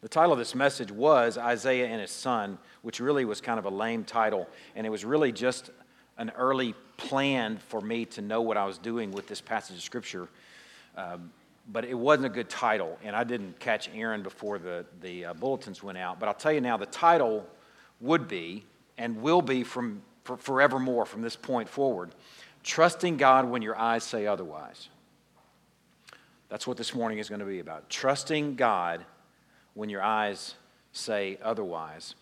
The title of this message was Isaiah and His Son, which really was kind of a lame title, and it was really just an early plan for me to know what I was doing with this passage of Scripture. Um, but it wasn't a good title, and I didn't catch Aaron before the, the uh, bulletins went out. But I'll tell you now, the title would be and will be from for forevermore from this point forward trusting God when your eyes say otherwise. That's what this morning is going to be about. Trusting God when your eyes say otherwise.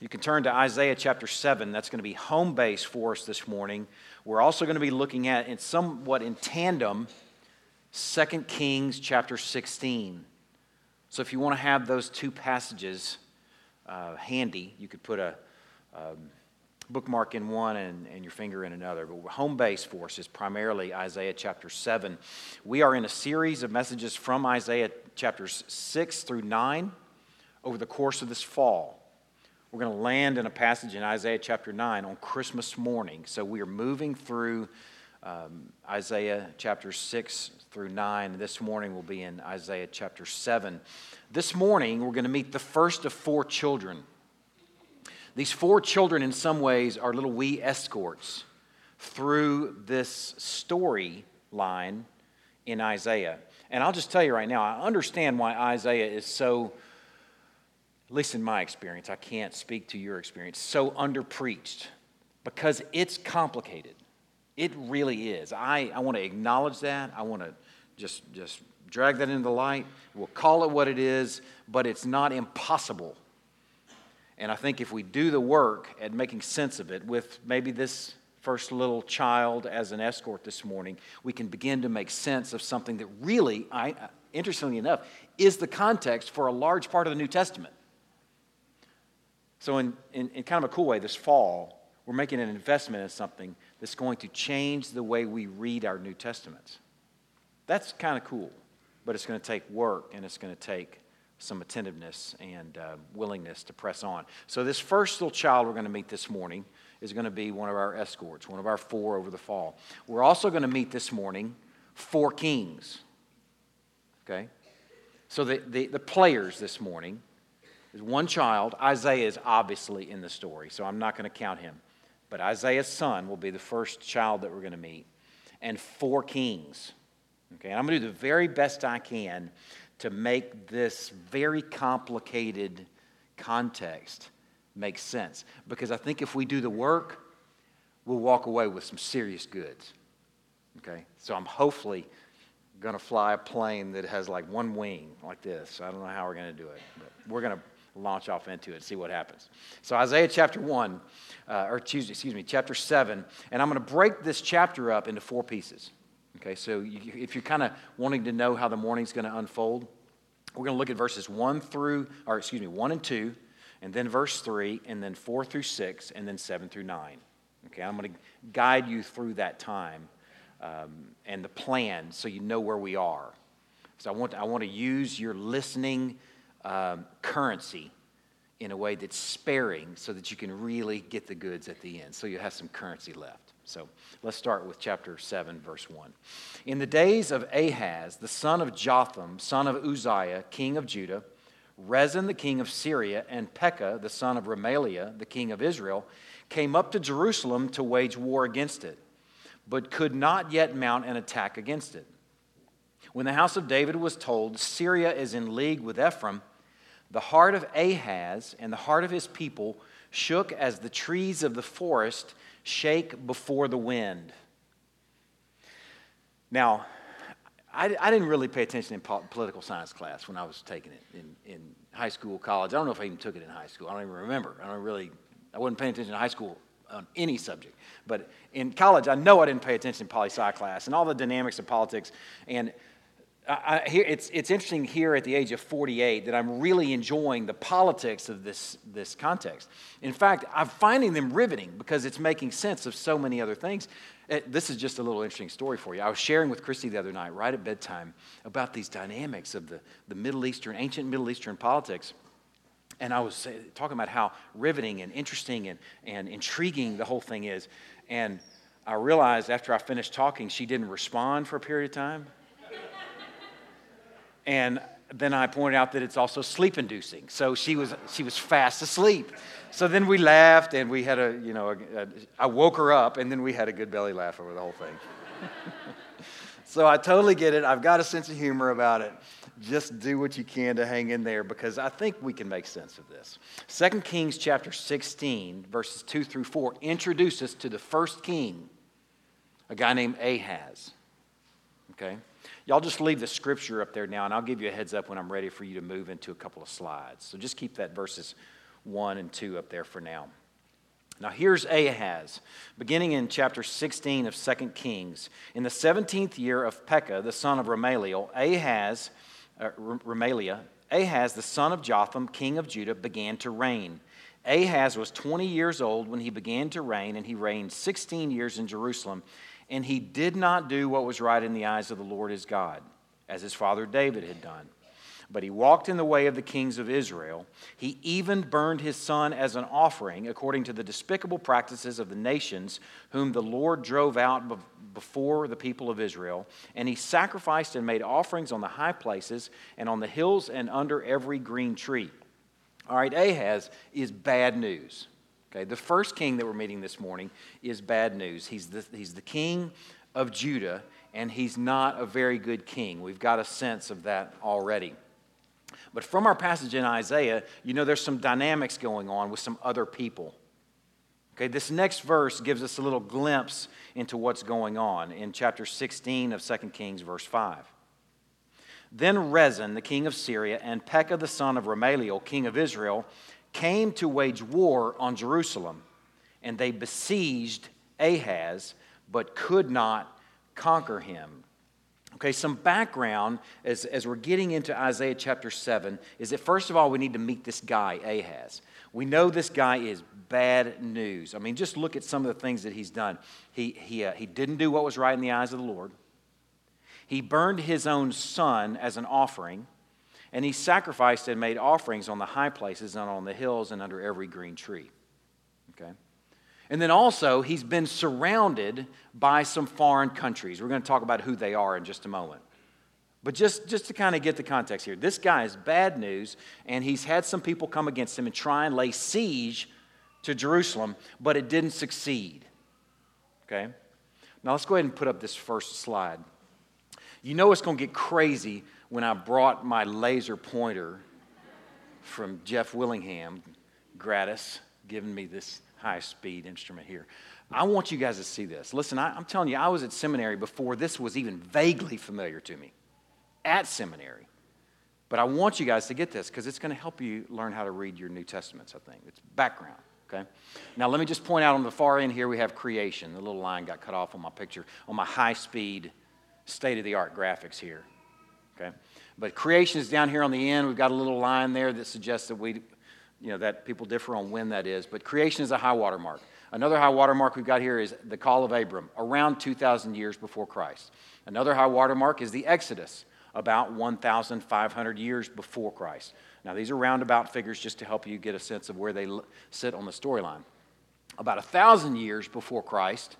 You can turn to Isaiah chapter 7. That's going to be home base for us this morning. We're also going to be looking at, in somewhat in tandem, 2 Kings chapter 16. So if you want to have those two passages uh, handy, you could put a um, bookmark in one and, and your finger in another. But home base for us is primarily Isaiah chapter 7. We are in a series of messages from Isaiah chapters 6 through 9 over the course of this fall. We're going to land in a passage in Isaiah chapter 9 on Christmas morning. So we are moving through um, Isaiah chapter 6 through 9. This morning we'll be in Isaiah chapter 7. This morning we're going to meet the first of four children. These four children, in some ways, are little wee escorts through this storyline in Isaiah. And I'll just tell you right now, I understand why Isaiah is so, at least in my experience, I can't speak to your experience, so underpreached because it's complicated. It really is. I, I want to acknowledge that. I want to just, just drag that into the light. We'll call it what it is, but it's not impossible. And I think if we do the work at making sense of it with maybe this first little child as an escort this morning, we can begin to make sense of something that really, I, interestingly enough, is the context for a large part of the New Testament. So, in, in, in kind of a cool way, this fall, we're making an investment in something that's going to change the way we read our New Testaments. That's kind of cool, but it's going to take work and it's going to take some attentiveness and uh, willingness to press on. So, this first little child we're going to meet this morning is going to be one of our escorts, one of our four over the fall. We're also going to meet this morning four kings. Okay? So, the, the, the players this morning is one child. Isaiah is obviously in the story, so I'm not going to count him. But Isaiah's son will be the first child that we're going to meet, and four kings. Okay, and I'm going to do the very best I can to make this very complicated context make sense. Because I think if we do the work, we'll walk away with some serious goods. Okay, so I'm hopefully going to fly a plane that has like one wing like this. I don't know how we're going to do it, but we're going to launch off into it and see what happens. So, Isaiah chapter 1, uh, or excuse me, chapter 7, and I'm going to break this chapter up into four pieces. Okay, so you, if you're kind of wanting to know how the morning's going to unfold, we're going to look at verses 1 through, or excuse me, 1 and 2, and then verse 3, and then 4 through 6, and then 7 through 9. Okay, I'm going to guide you through that time um, and the plan so you know where we are. So I want, I want to use your listening um, currency in a way that's sparing so that you can really get the goods at the end. So you have some currency left. So let's start with chapter 7, verse 1. In the days of Ahaz, the son of Jotham, son of Uzziah, king of Judah, Rezin, the king of Syria, and Pekah, the son of Remaliah, the king of Israel, came up to Jerusalem to wage war against it, but could not yet mount an attack against it. When the house of David was told, Syria is in league with Ephraim, the heart of Ahaz and the heart of his people shook as the trees of the forest shake before the wind. Now, I, I didn't really pay attention in political science class when I was taking it in, in high school, college. I don't know if I even took it in high school. I don't even remember. I don't really, I wasn't paying attention in high school on any subject. But in college, I know I didn't pay attention in poli sci class and all the dynamics of politics. And I, it's, it's interesting here at the age of 48 that I'm really enjoying the politics of this, this context. In fact, I'm finding them riveting because it's making sense of so many other things. Eh, this is just a little interesting story for you. I was sharing with Christy the other night, right at bedtime, about these dynamics of the, the Middle Eastern, ancient Middle Eastern politics. And I was talking about how riveting and interesting and, and intriguing the whole thing is. And I realized after I finished talking, she didn't respond for a period of time. And then I pointed out that it's also sleep inducing. So she was, she was fast asleep. So then we laughed and we had a, you know, a, a, I woke her up and then we had a good belly laugh over the whole thing. so I totally get it. I've got a sense of humor about it. Just do what you can to hang in there because I think we can make sense of this. 2 Kings chapter 16, verses 2 through 4, introduce us to the first king, a guy named Ahaz. Okay? Y'all just leave the scripture up there now, and I'll give you a heads up when I'm ready for you to move into a couple of slides. So just keep that verses 1 and 2 up there for now. Now, here's Ahaz, beginning in chapter 16 of 2 Kings. In the 17th year of Pekah, the son of Ramaliel, Ahaz, uh, Ahaz, the son of Jotham, king of Judah, began to reign. Ahaz was 20 years old when he began to reign, and he reigned 16 years in Jerusalem and he did not do what was right in the eyes of the Lord his God, as his father David had done. But he walked in the way of the kings of Israel. He even burned his son as an offering, according to the despicable practices of the nations whom the Lord drove out before the people of Israel. And he sacrificed and made offerings on the high places and on the hills and under every green tree. All right, Ahaz is bad news. Okay, the first king that we're meeting this morning is bad news. He's the, he's the king of Judah, and he's not a very good king. We've got a sense of that already. But from our passage in Isaiah, you know there's some dynamics going on with some other people. Okay, this next verse gives us a little glimpse into what's going on in chapter 16 of 2 Kings, verse 5. Then Rezin, the king of Syria, and Pekah the son of Ramaliel, king of Israel, came to wage war on Jerusalem, and they besieged Ahaz, but could not conquer him. Okay, some background as, as we're getting into Isaiah chapter 7 is that first of all, we need to meet this guy, Ahaz. We know this guy is bad news. I mean, just look at some of the things that he's done. He, he, uh, he didn't do what was right in the eyes of the Lord, he burned his own son as an offering. And he sacrificed and made offerings on the high places and on the hills and under every green tree. Okay? And then also, he's been surrounded by some foreign countries. We're going to talk about who they are in just a moment. But just, just to kind of get the context here, this guy is bad news, and he's had some people come against him and try and lay siege to Jerusalem, but it didn't succeed. Okay? Now let's go ahead and put up this first slide. You know it's going to get crazy when I brought my laser pointer from Jeff Willingham, gratis, giving me this high speed instrument here. I want you guys to see this. Listen, I, am telling you, I was at seminary before this was even vaguely familiar to me. At seminary. But I want you guys to get this because it's going to help you learn how to read your New Testaments, I think. It's background, okay? Now, let me just point out on the far end here we have creation. The little line got cut off on my picture, on my high speed, state of the art graphics here. Okay? But creation is down here on the end. We've got a little line there that suggests that we, you know, that people differ on when that is. But creation is a high water mark. Another high water mark we've got here is the call of Abram, around 2,000 years before Christ. Another high water mark is the Exodus, about 1,500 years before Christ. Now, these are roundabout figures just to help you get a sense of where they sit on the storyline. About a thousand years before Christ,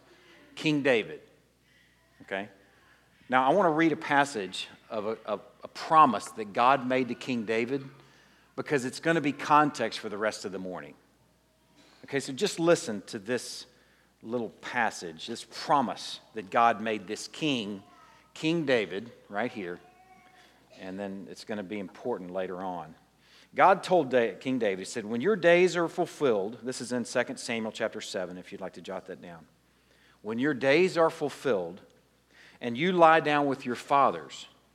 King David. Okay? Now, I want to read a passage of a, a, a promise that God made to King David because it's going to be context for the rest of the morning. Okay, so just listen to this little passage, this promise that God made this king, King David, right here, and then it's going to be important later on. God told King David, He said, When your days are fulfilled, this is in 2 Samuel chapter 7, if you'd like to jot that down. When your days are fulfilled, and you lie down with your fathers,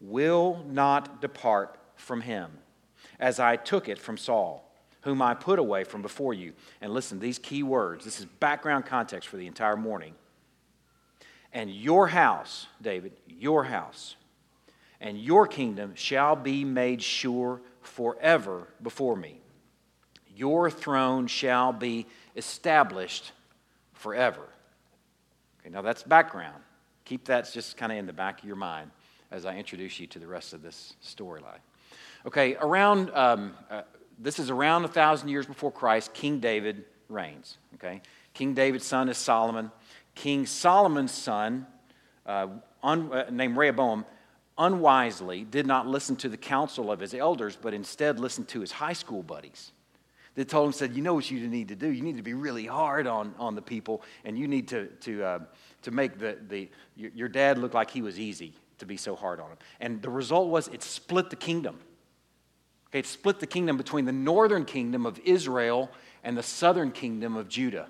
will not depart from him, as I took it from Saul, whom I put away from before you. And listen, these key words, this is background context for the entire morning. And your house, David, your house, and your kingdom shall be made sure forever before me. Your throne shall be established forever. Okay, now that's background. Keep that just kind of in the back of your mind as I introduce you to the rest of this storyline. Okay, around, um, uh, this is around a thousand years before Christ, King David reigns. Okay, King David's son is Solomon. King Solomon's son, uh, un, uh, named Rehoboam, unwisely did not listen to the counsel of his elders, but instead listened to his high school buddies. They told him, said, You know what you need to do? You need to be really hard on, on the people, and you need to, to, uh, to make the, the, your dad look like he was easy to be so hard on him. And the result was it split the kingdom. Okay, it split the kingdom between the northern kingdom of Israel and the southern kingdom of Judah.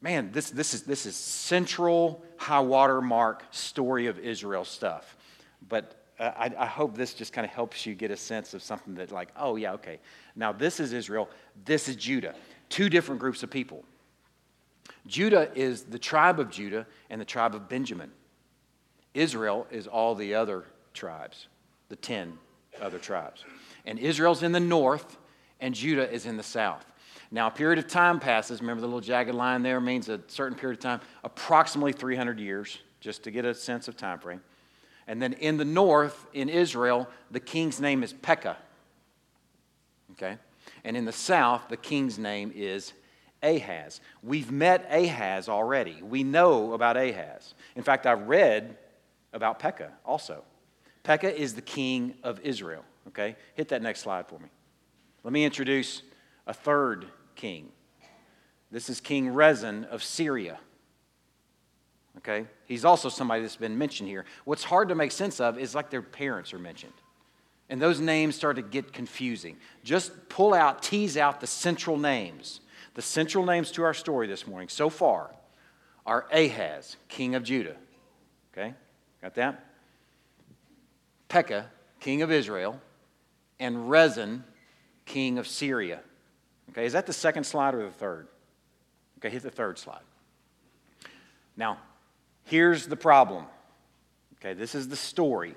Man, this, this, is, this is central high water mark story of Israel stuff. But uh, I, I, hope this just kind of helps you get a sense of something that, like, oh, yeah, okay. Now, this is Israel, this is Judah. Two different groups of people. Judah is the tribe of Judah and the tribe of Benjamin. Israel is all the other tribes, the 10 other tribes. And Israel's in the north, and Judah is in the south. Now, a period of time passes. Remember the little jagged line there means a certain period of time, approximately 300 years, just to get a sense of time frame. And then in the north, in Israel, the king's name is Pekah. Okay? And in the south, the king's name is Ahaz. We've met Ahaz already. We know about Ahaz. In fact, I read about Pekah also. Pekah is the king of Israel. Okay? Hit that next slide for me. Let me introduce a third king. This is King Rezin of Syria. Okay? He's also somebody that's been mentioned here. What's hard to make sense of is like their parents are mentioned. And those names start to get confusing. Just pull out, tease out the central names. The central names to our story this morning so far are Ahaz, king of Judah. Okay? Got that? Pekah, king of Israel, and Rezin, king of Syria. Okay, is that the second slide or the third? Okay, hit the third slide. Now, here's the problem. Okay, this is the story.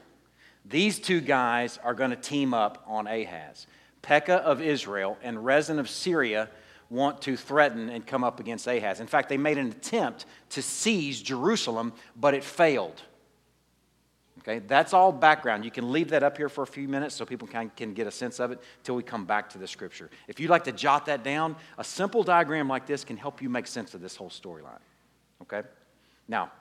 These two guys are going to team up on Ahaz. Pekah of Israel and Rezin of Syria want to threaten and come up against Ahaz. In fact, they made an attempt to seize Jerusalem, but it failed. Okay, that's all background. You can leave that up here for a few minutes so people can, can get a sense of it until we come back to the scripture. If you'd like to jot that down, a simple diagram like this can help you make sense of this whole storyline. Okay? Now,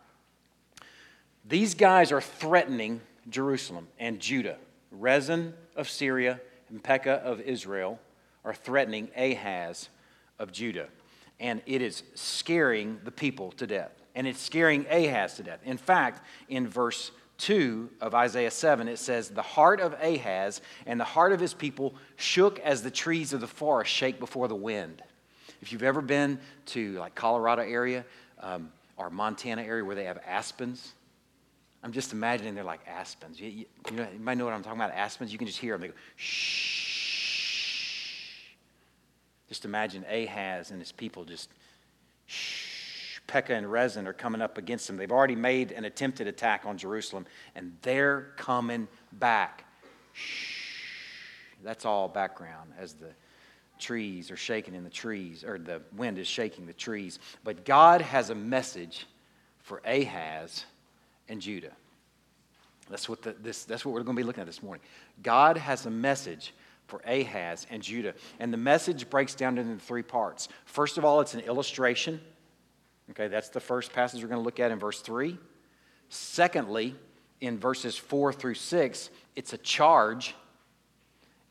these guys are threatening Jerusalem and Judah. Rezin of Syria and Pekah of Israel are threatening Ahaz of Judah. And it is scaring the people to death. And it's scaring Ahaz to death. In fact, in verse 2 of Isaiah 7, it says, The heart of Ahaz and the heart of his people shook as the trees of the forest shake before the wind. If you've ever been to like Colorado area um, or Montana area where they have aspens, I'm just imagining they're like aspens. You, you, you, know, you might know what I'm talking about, aspens. You can just hear them. They go, shh. Just imagine Ahaz and his people just shh Pekah and Rezin are coming up against them. They've already made an attempted attack on Jerusalem, and they're coming back. Shh. That's all background as the trees are shaking in the trees, or the wind is shaking the trees. But God has a message for Ahaz and Judah. That's what, the, this, that's what we're going to be looking at this morning. God has a message for Ahaz and Judah. And the message breaks down into three parts. First of all, it's an illustration Okay, that's the first passage we're going to look at in verse 3. Secondly, in verses 4 through 6, it's a charge.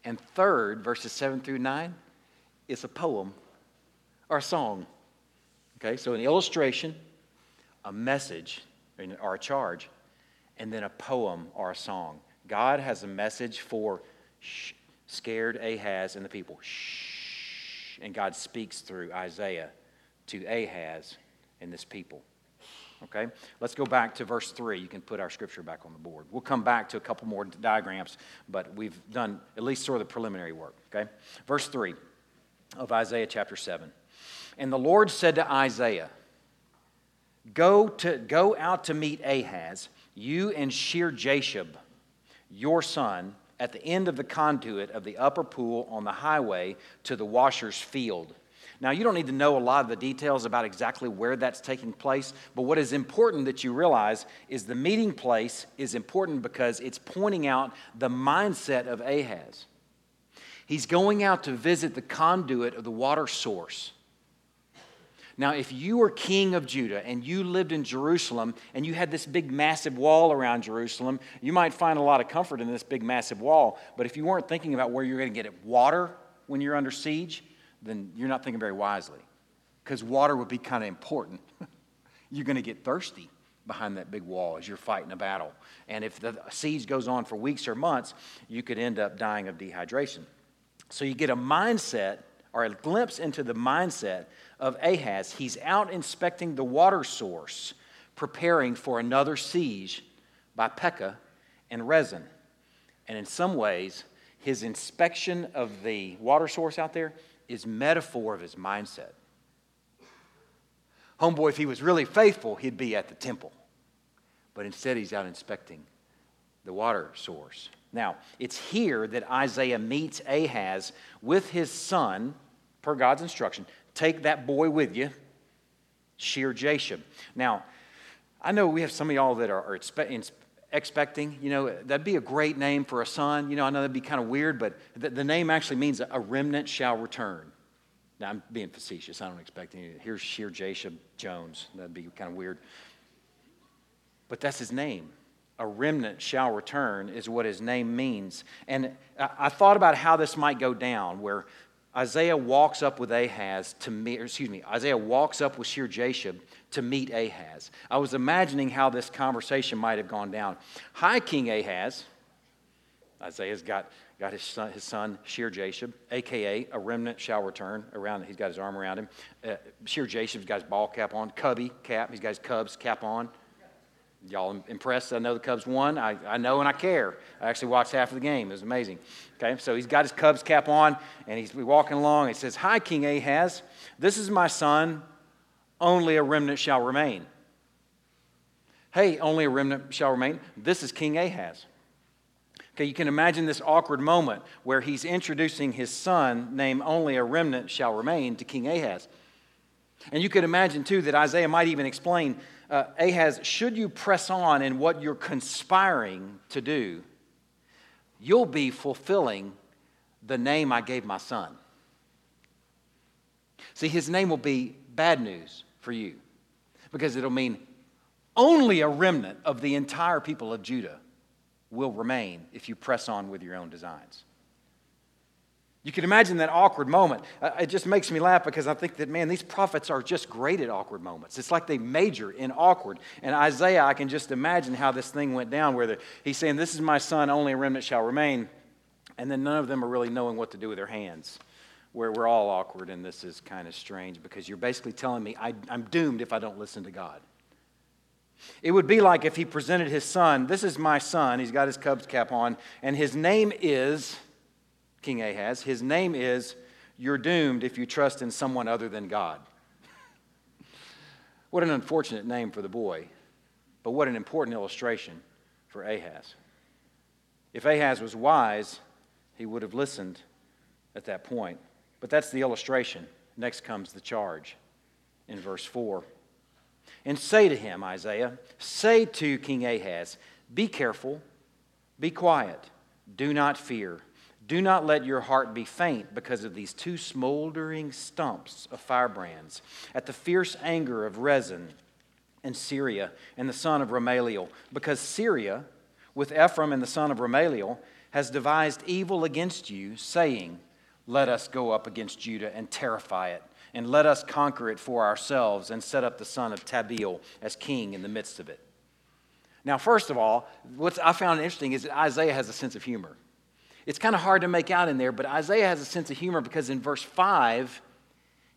And third, verses 7 through 9, it's a poem or a song. Okay, so an illustration, a message, or a charge, and then a poem or a song. God has a message for scared Ahaz and the people. Shh. And God speaks through Isaiah to Ahaz in this people. Okay? Let's go back to verse 3. You can put our scripture back on the board. We'll come back to a couple more diagrams, but we've done at least sort of the preliminary work. Okay? Verse 3 of Isaiah chapter 7. And the Lord said to Isaiah, Go, to, go out to meet Ahaz, you and Shear Jashub, your son, at the end of the conduit of the upper pool on the highway to the washer's field. Now, you don't need to know a lot of the details about exactly where that's taking place, but what is important that you realize is the meeting place is important because it's pointing out the mindset of Ahaz. He's going out to visit the conduit of the water source. Now, if you were king of Judah and you lived in Jerusalem and you had this big massive wall around Jerusalem, you might find a lot of comfort in this big massive wall. But if you weren't thinking about where you're going to get water when you're under siege, then you're not thinking very wisely. Because water would be kind of important. you're going to get thirsty behind that big wall as you're fighting a battle. And if the siege goes on for weeks or months, you could end up dying of dehydration. So you get a mindset or a glimpse into the mindset of Ahaz. He's out inspecting the water source, preparing for another siege by Pekah and Rezin. And in some ways, his inspection of the water source out there is metaphor of his mindset. Homeboy, if he was really faithful, he'd be at the temple. But instead, he's out inspecting the water source. Now, it's here that Isaiah meets Ahaz with his son, per God's instruction. Take that boy with you, Shear Jashub. Now, I know we have some of y'all that are, are expecting, you know, that'd be a great name for a son. You know, I know that'd be kind of weird, but the, the name actually means a remnant shall return. Now, I'm being facetious. I don't expect any. Here's Shear Jashub Jones. That'd be kind of weird. But that's his name a remnant shall return, is what his name means. And I thought about how this might go down, where Isaiah walks up with Ahaz to meet, excuse me, Isaiah walks up with Shear Jashub to meet Ahaz. I was imagining how this conversation might have gone down. Hi, King Ahaz. Isaiah's got, got his son, his son Shear Jashub, aka a remnant shall return. Around, he's got his arm around him. Uh, Shear Jashub's got his ball cap on, cubby cap. He's got his Cubs cap on. Y'all impressed? I know the Cubs won. I, I know and I care. I actually watched half of the game. It was amazing. Okay, so he's got his Cubs cap on and he's walking along. He says, Hi, King Ahaz. This is my son. Only a remnant shall remain. Hey, only a remnant shall remain. This is King Ahaz. Okay, you can imagine this awkward moment where he's introducing his son, named Only a Remnant Shall Remain, to King Ahaz. And you could imagine, too, that Isaiah might even explain uh, Ahaz, should you press on in what you're conspiring to do, you'll be fulfilling the name I gave my son. See, his name will be bad news for you because it'll mean only a remnant of the entire people of Judah will remain if you press on with your own designs. You can imagine that awkward moment. It just makes me laugh because I think that, man, these prophets are just great at awkward moments. It's like they major in awkward. And Isaiah, I can just imagine how this thing went down where he's saying, This is my son, only a remnant shall remain. And then none of them are really knowing what to do with their hands. Where we're all awkward, and this is kind of strange because you're basically telling me I, I'm doomed if I don't listen to God. It would be like if he presented his son, This is my son, he's got his Cubs cap on, and his name is King Ahaz. His name is You're Doomed If You Trust in Someone Other Than God. what an unfortunate name for the boy, but what an important illustration for Ahaz. If Ahaz was wise, he would have listened at that point. But that's the illustration. Next comes the charge in verse 4. And say to him, Isaiah, say to King Ahaz, Be careful, be quiet, do not fear. Do not let your heart be faint because of these two smoldering stumps of firebrands, at the fierce anger of Rezin and Syria and the son of Remaliel, because Syria, with Ephraim and the son of Remaliel, has devised evil against you, saying, Let us go up against Judah and terrify it, and let us conquer it for ourselves, and set up the son of Tabeel as king in the midst of it. Now, first of all, what I found interesting is that Isaiah has a sense of humor. It's kind of hard to make out in there, but Isaiah has a sense of humor because in verse 5,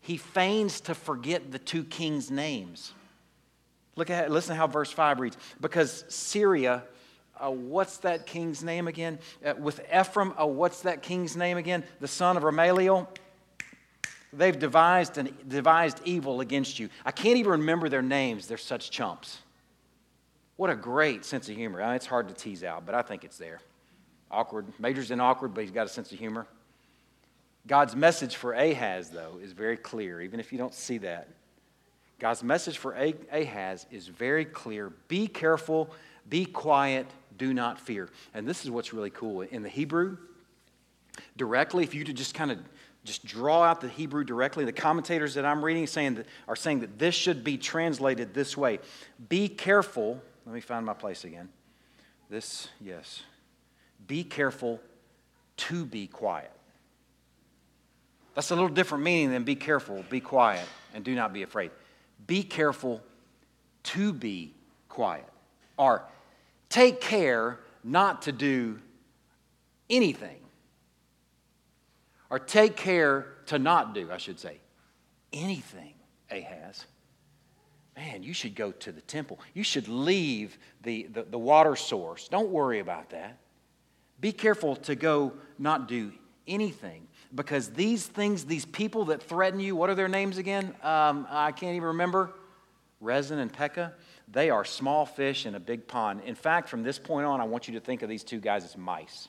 he feigns to forget the two kings' names. Look at listen to how verse 5 reads. Because Syria, uh, what's that king's name again? Uh, with Ephraim, uh, what's that king's name again? The son of Remaliel. They've devised, and devised evil against you. I can't even remember their names. They're such chumps. What a great sense of humor. I mean, it's hard to tease out, but I think it's there. Awkward. Major's in awkward, but he's got a sense of humor. God's message for Ahaz, though, is very clear, even if you don't see that. God's message for Ahaz is very clear be careful, be quiet, do not fear. And this is what's really cool. In the Hebrew, directly, if you to just kind of just draw out the Hebrew directly, the commentators that I'm reading saying that, are saying that this should be translated this way Be careful. Let me find my place again. This, yes. Be careful to be quiet. That's a little different meaning than be careful, be quiet, and do not be afraid. Be careful to be quiet. Or take care not to do anything. Or take care to not do, I should say, anything, Ahaz. Man, you should go to the temple. You should leave the, the, the water source. Don't worry about that. Be careful to go not do anything because these things, these people that threaten you, what are their names again? Um, I can't even remember. Rezin and Pekah, they are small fish in a big pond. In fact, from this point on, I want you to think of these two guys as mice.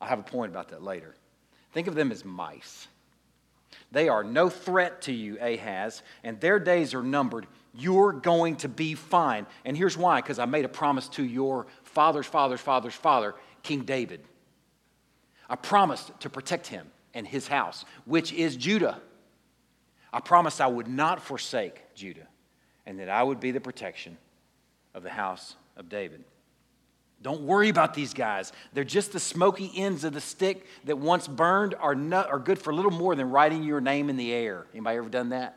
I'll have a point about that later. Think of them as mice. They are no threat to you, Ahaz, and their days are numbered. You're going to be fine. And here's why because I made a promise to your father's father's father's father, King David. I promised to protect him and his house, which is Judah. I promised I would not forsake Judah and that I would be the protection of the house of David. Don't worry about these guys. They're just the smoky ends of the stick that once burned are, are good for a little more than writing your name in the air. Anybody ever done that?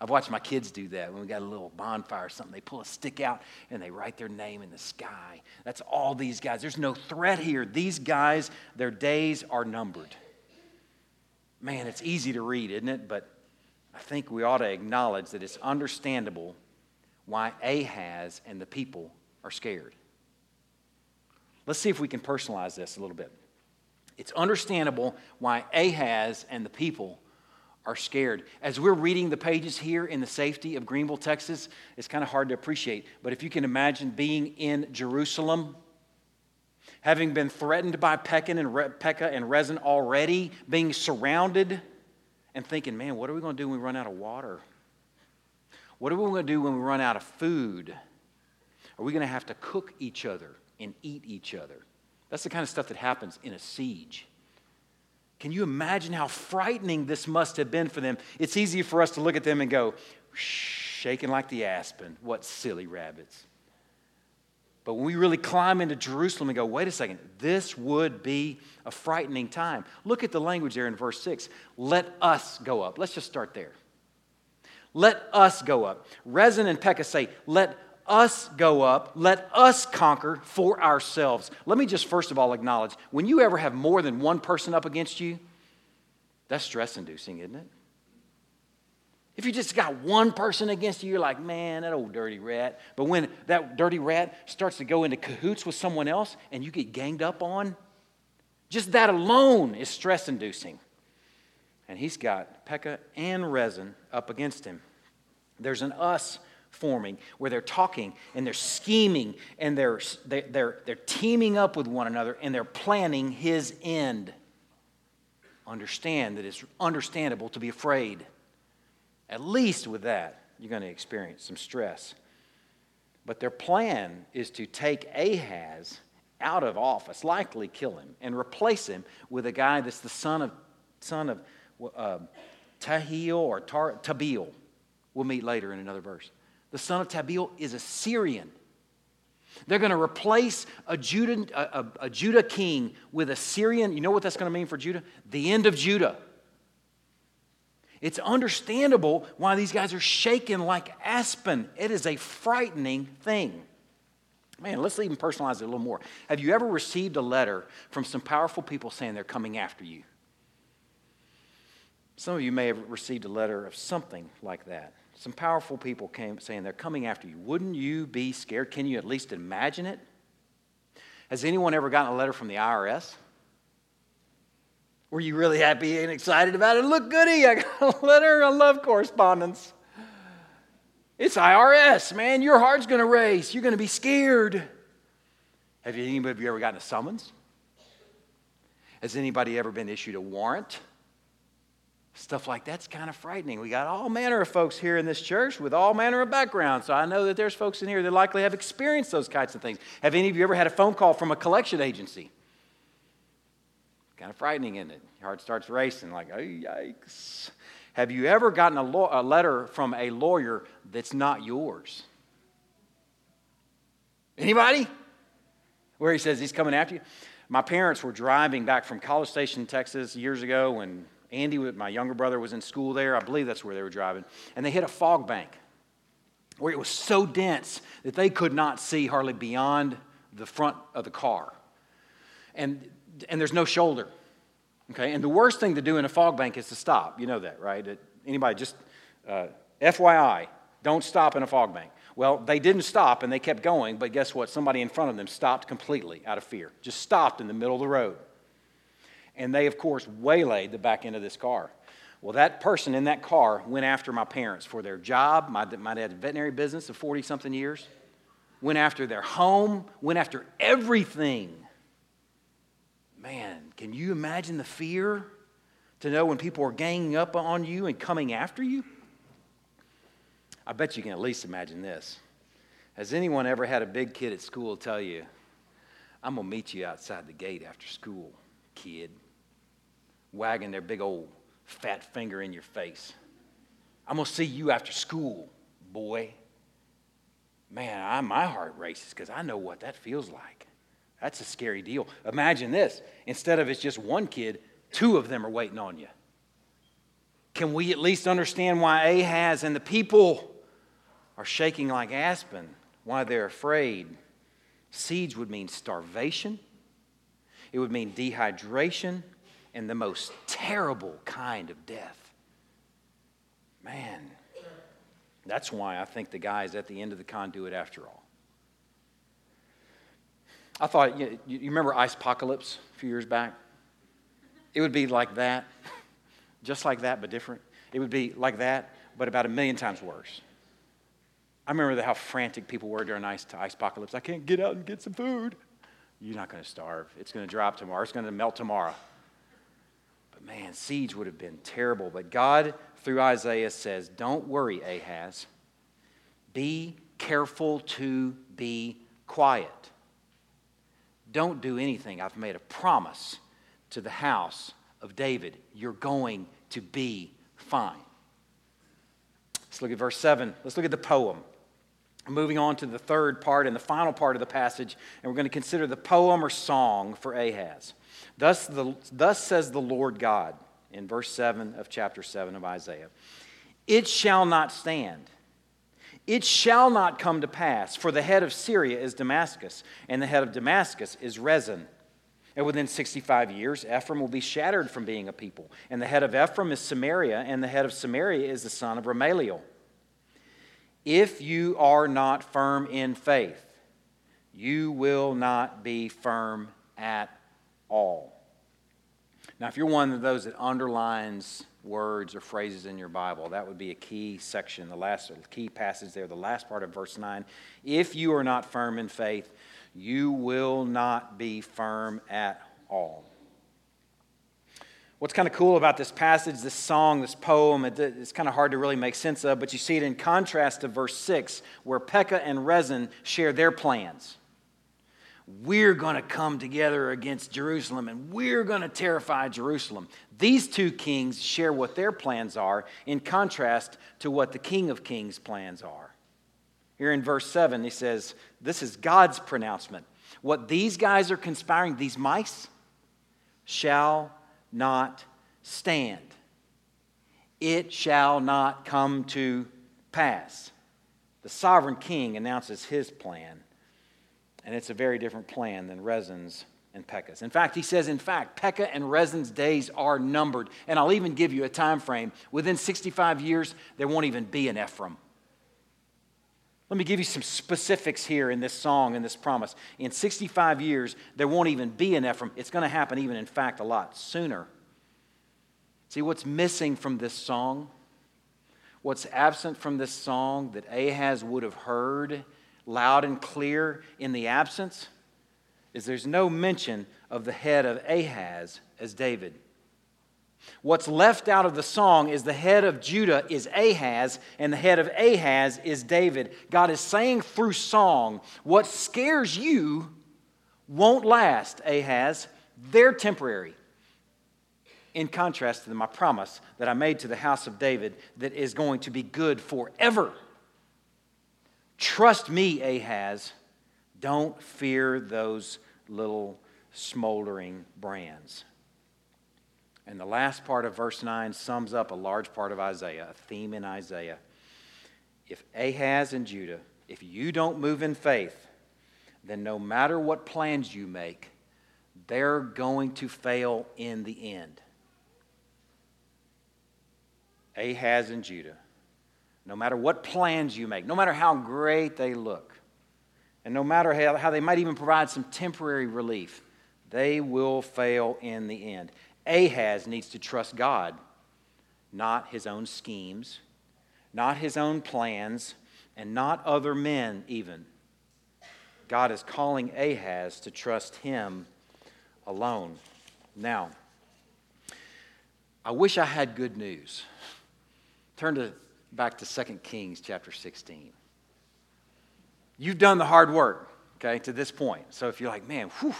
I've watched my kids do that when we got a little bonfire or something. They pull a stick out and they write their name in the sky. That's all these guys. There's no threat here. These guys, their days are numbered. Man, it's easy to read, isn't it? But I think we ought to acknowledge that it's understandable why Ahaz and the people are scared. Let's see if we can personalize this a little bit. It's understandable why Ahaz and the people are scared. As we're reading the pages here in the safety of Greenville, Texas, it's kind of hard to appreciate. But if you can imagine being in Jerusalem, having been threatened by Pekah and, Re- Pekah and Rezin already, being surrounded, and thinking, man, what are we going to do when we run out of water? What are we going to do when we run out of food? Are we going to have to cook each other and eat each other? That's the kind of stuff that happens in a siege. Can you imagine how frightening this must have been for them? It's easy for us to look at them and go, shaking like the aspen. What silly rabbits. But when we really climb into Jerusalem and go, wait a second, this would be a frightening time. Look at the language there in verse 6. Let us go up. Let's just start there. Let us go up. Rezin and Pekah say, let us go up, let us conquer for ourselves. Let me just first of all acknowledge when you ever have more than one person up against you, that's stress inducing, isn't it? If you just got one person against you, you're like, man, that old dirty rat. But when that dirty rat starts to go into cahoots with someone else and you get ganged up on, just that alone is stress inducing. And he's got Pekah and Rezin up against him. There's an us forming where they're talking and they're scheming and they're, they're, they're teaming up with one another and they're planning his end. Understand that it's understandable to be afraid. At least with that, you're going to experience some stress. But their plan is to take Ahaz out of office, likely kill him, and replace him with a guy that's the son of, son of uh, Tahiel or Tar- Tabil. We'll meet later in another verse the son of Tabil, is a Syrian. They're going to replace a Judah, a, a, a Judah king with a Syrian. You know what that's going to mean for Judah? The end of Judah. It's understandable why these guys are shaken like aspen. It is a frightening thing. Man, let's even personalize it a little more. Have you ever received a letter from some powerful people saying they're coming after you? Some of you may have received a letter of something like that. Some powerful people came saying they're coming after you. Wouldn't you be scared? Can you at least imagine it? Has anyone ever gotten a letter from the IRS? Were you really happy and excited about it? Look, goody, I got a letter. I love correspondence. It's IRS, man. Your heart's going to race. You're going to be scared. Have you, anybody you ever gotten a summons? Has anybody ever been issued a warrant? Stuff like that's kind of frightening. We got all manner of folks here in this church with all manner of backgrounds. So I know that there's folks in here that likely have experienced those kinds of things. Have any of you ever had a phone call from a collection agency? Kind of frightening, isn't it? Your heart starts racing, like, oh, yikes. Have you ever gotten a, lo- a letter from a lawyer that's not yours? Anybody? Where he says he's coming after you? My parents were driving back from College Station, Texas, years ago when Andy, my younger brother, was in school there. I believe that's where they were driving. And they hit a fog bank where it was so dense that they could not see hardly beyond the front of the car. And, and there's no shoulder. Okay? And the worst thing to do in a fog bank is to stop. You know that, right? Anybody just, uh, FYI, don't stop in a fog bank. Well, they didn't stop and they kept going, but guess what? Somebody in front of them stopped completely out of fear. Just stopped in the middle of the road. And they, of course, waylaid the back end of this car. Well, that person in that car went after my parents for their job. My, my dad had a veterinary business of 40 something years. Went after their home, went after everything. Man, can you imagine the fear to know when people are ganging up on you and coming after you? I bet you can at least imagine this. Has anyone ever had a big kid at school tell you, I'm going to meet you outside the gate after school, kid? wagging their big old fat finger in your face. I'm going to see you after school, boy. Man, I, my heart races because I know what that feels like. That's a scary deal. Imagine this instead of it's just one kid, two of them are waiting on you. Can we at least understand why Ahaz and the people are shaking like aspen? Why they're afraid? Siege would mean starvation, it would mean dehydration, and the most terrible kind of death. Man, that's why I think the guy is at the end of the conduit after all. I thought, you, you remember Ice Apocalypse a few years back? It would be like that, just like that, but different. It would be like that, but about a million times worse. I remember how frantic people were during Ice, Ice Apocalypse. I can't get out and get some food. You're not going to starve. It's going to drop tomorrow. It's going to melt tomorrow But man, siege would have been terrible. But God, through Isaiah, says, Don't worry, Ahaz. Be careful to be quiet. Don't do anything. I've made a promise to the house of David. You're going to be fine. Let's look at verse 7. Let's look at the poem. Moving on to the third part and the final part of the passage, and we're going to consider the poem or song for Ahaz. Thus, the, thus says the Lord God in verse 7 of chapter 7 of Isaiah It shall not stand. It shall not come to pass, for the head of Syria is Damascus, and the head of Damascus is Rezin. And within 65 years, Ephraim will be shattered from being a people. And the head of Ephraim is Samaria, and the head of Samaria is the son of Ramaliel. If you are not firm in faith, you will not be firm at all. Now, if you're one of those that underlines words or phrases in your Bible, that would be a key section, the last key passage there, the last part of verse 9. If you are not firm in faith, you will not be firm at all. What's kind of cool about this passage, this song, this poem, it's kind of hard to really make sense of, but you see it in contrast to verse 6, where Pekah and Rezin share their plans we're going to come together against Jerusalem and we're going to terrify Jerusalem. These two kings share what their plans are in contrast to what the King of Kings' plans are. Here in verse 7, he says, This is God's pronouncement. What these guys are conspiring, these mice, shall not stand. It shall not come to pass. The sovereign king announces his plan and it's a very different plan than Rezin's and Pekah's. In fact, he says, in fact, Pekah and Rezin's days are numbered. And I'll even give you a time frame. Within 65 years, there won't even be an Ephraim. Let me give you some specifics here in this song and this promise. In 65 years, there won't even be an Ephraim. It's going to happen, even in fact, a lot sooner. See what's missing from this song? what's absent from this song that Ahaz would have heard loud and clear in the absence is there's no mention of the head of Ahaz as David. What's left out of the song is the head of Judah is Ahaz, and the head of Ahaz is David. God is saying through song, what scares you won't last, Ahaz. They're temporary. In contrast to my promise that I made to the house of David that is going to be good forever. Trust me, Ahaz. Don't fear those little smoldering brands. And the last part of verse 9 sums up a large part of Isaiah, a theme in Isaiah. If Ahaz and Judah, if you don't move in faith, then no matter what plans you make, they're going to fail in the end. Ahaz and Judah, no matter what plans you make, no matter how great they look, and no matter how, how they might even provide some temporary relief, they will fail in the end. Ahaz needs to trust God, not his own schemes, not his own plans, and not other men even. God is calling Ahaz to trust him alone. Now, I wish I had good news. Turn to, back to 2 Kings chapter 16. You've done the hard work, okay, to this point. So if you're like, man, whew,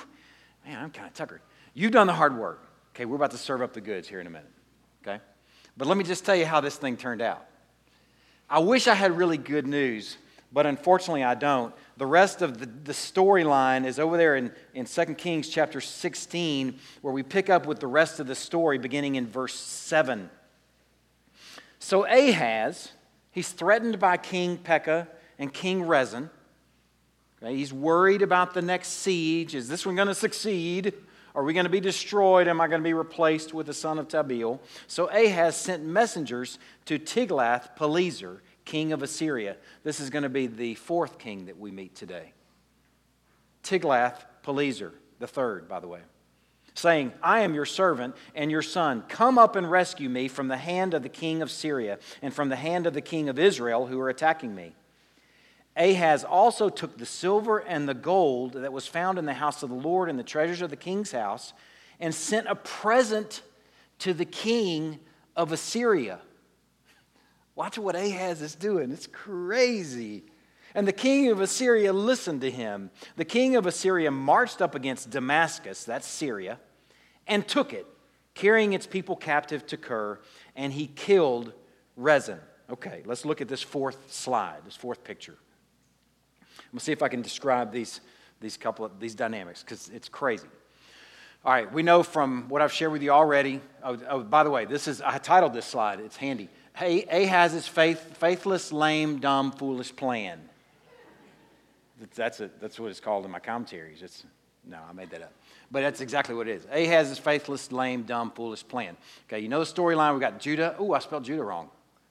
man, I'm kind of tuckered. You've done the hard work. Okay, we're about to serve up the goods here in a minute. Okay? But let me just tell you how this thing turned out. I wish I had really good news, but unfortunately I don't. The rest of the, the storyline is over there in, in 2 Kings chapter 16, where we pick up with the rest of the story beginning in verse 7. So Ahaz, he's threatened by King Pekah and King Rezin. Okay, he's worried about the next siege. Is this one going to succeed? Are we going to be destroyed? Am I going to be replaced with the son of Tabeel? So Ahaz sent messengers to Tiglath-Pileser, king of Assyria. This is going to be the fourth king that we meet today. Tiglath-Pileser, the third, by the way, saying, I am your servant and your son. Come up and rescue me from the hand of the king of Syria and from the hand of the king of Israel who are attacking me. Ahaz also took the silver and the gold that was found in the house of the Lord and the treasures of the king's house and sent a present to the king of Assyria. Watch what Ahaz is doing. It's crazy. And the king of Assyria listened to him. The king of Assyria marched up against Damascus, that's Syria, and took it, carrying its people captive to Kir, and he killed Rezin. Okay, let's look at this fourth slide, this fourth picture. I'm to see if I can describe these, these couple of these dynamics because it's crazy. All right, we know from what I've shared with you already. Oh, oh, by the way, this is I titled this slide. It's handy. Hey, Ahaz's faith, faithless, lame, dumb, foolish plan. That's, a, that's what it's called in my commentaries. It's, no, I made that up. But that's exactly what it is. Ahaz's faithless, lame, dumb, foolish plan. Okay, you know the storyline. We got Judah. Oh, I spelled Judah wrong